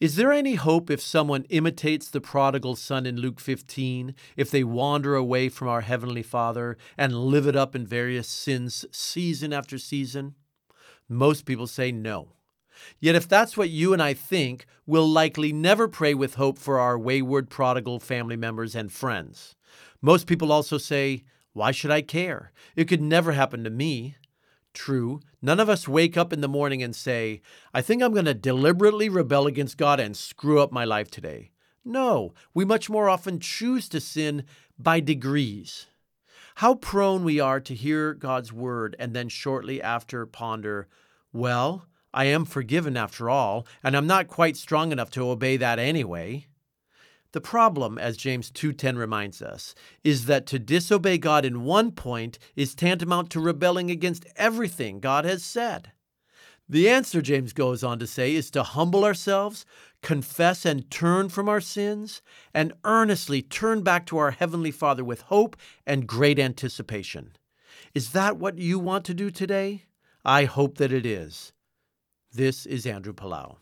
Is there any hope if someone imitates the prodigal son in Luke 15, if they wander away from our Heavenly Father and live it up in various sins season after season? Most people say no. Yet, if that's what you and I think, we'll likely never pray with hope for our wayward prodigal family members and friends. Most people also say, Why should I care? It could never happen to me. True, none of us wake up in the morning and say, I think I'm going to deliberately rebel against God and screw up my life today. No, we much more often choose to sin by degrees. How prone we are to hear God's word and then shortly after ponder, well, I am forgiven after all, and I'm not quite strong enough to obey that anyway. The problem, as James 2:10 reminds us, is that to disobey God in one point is tantamount to rebelling against everything God has said. The answer, James goes on to say, is to humble ourselves, confess and turn from our sins, and earnestly turn back to our Heavenly Father with hope and great anticipation. Is that what you want to do today? I hope that it is. This is Andrew Palau.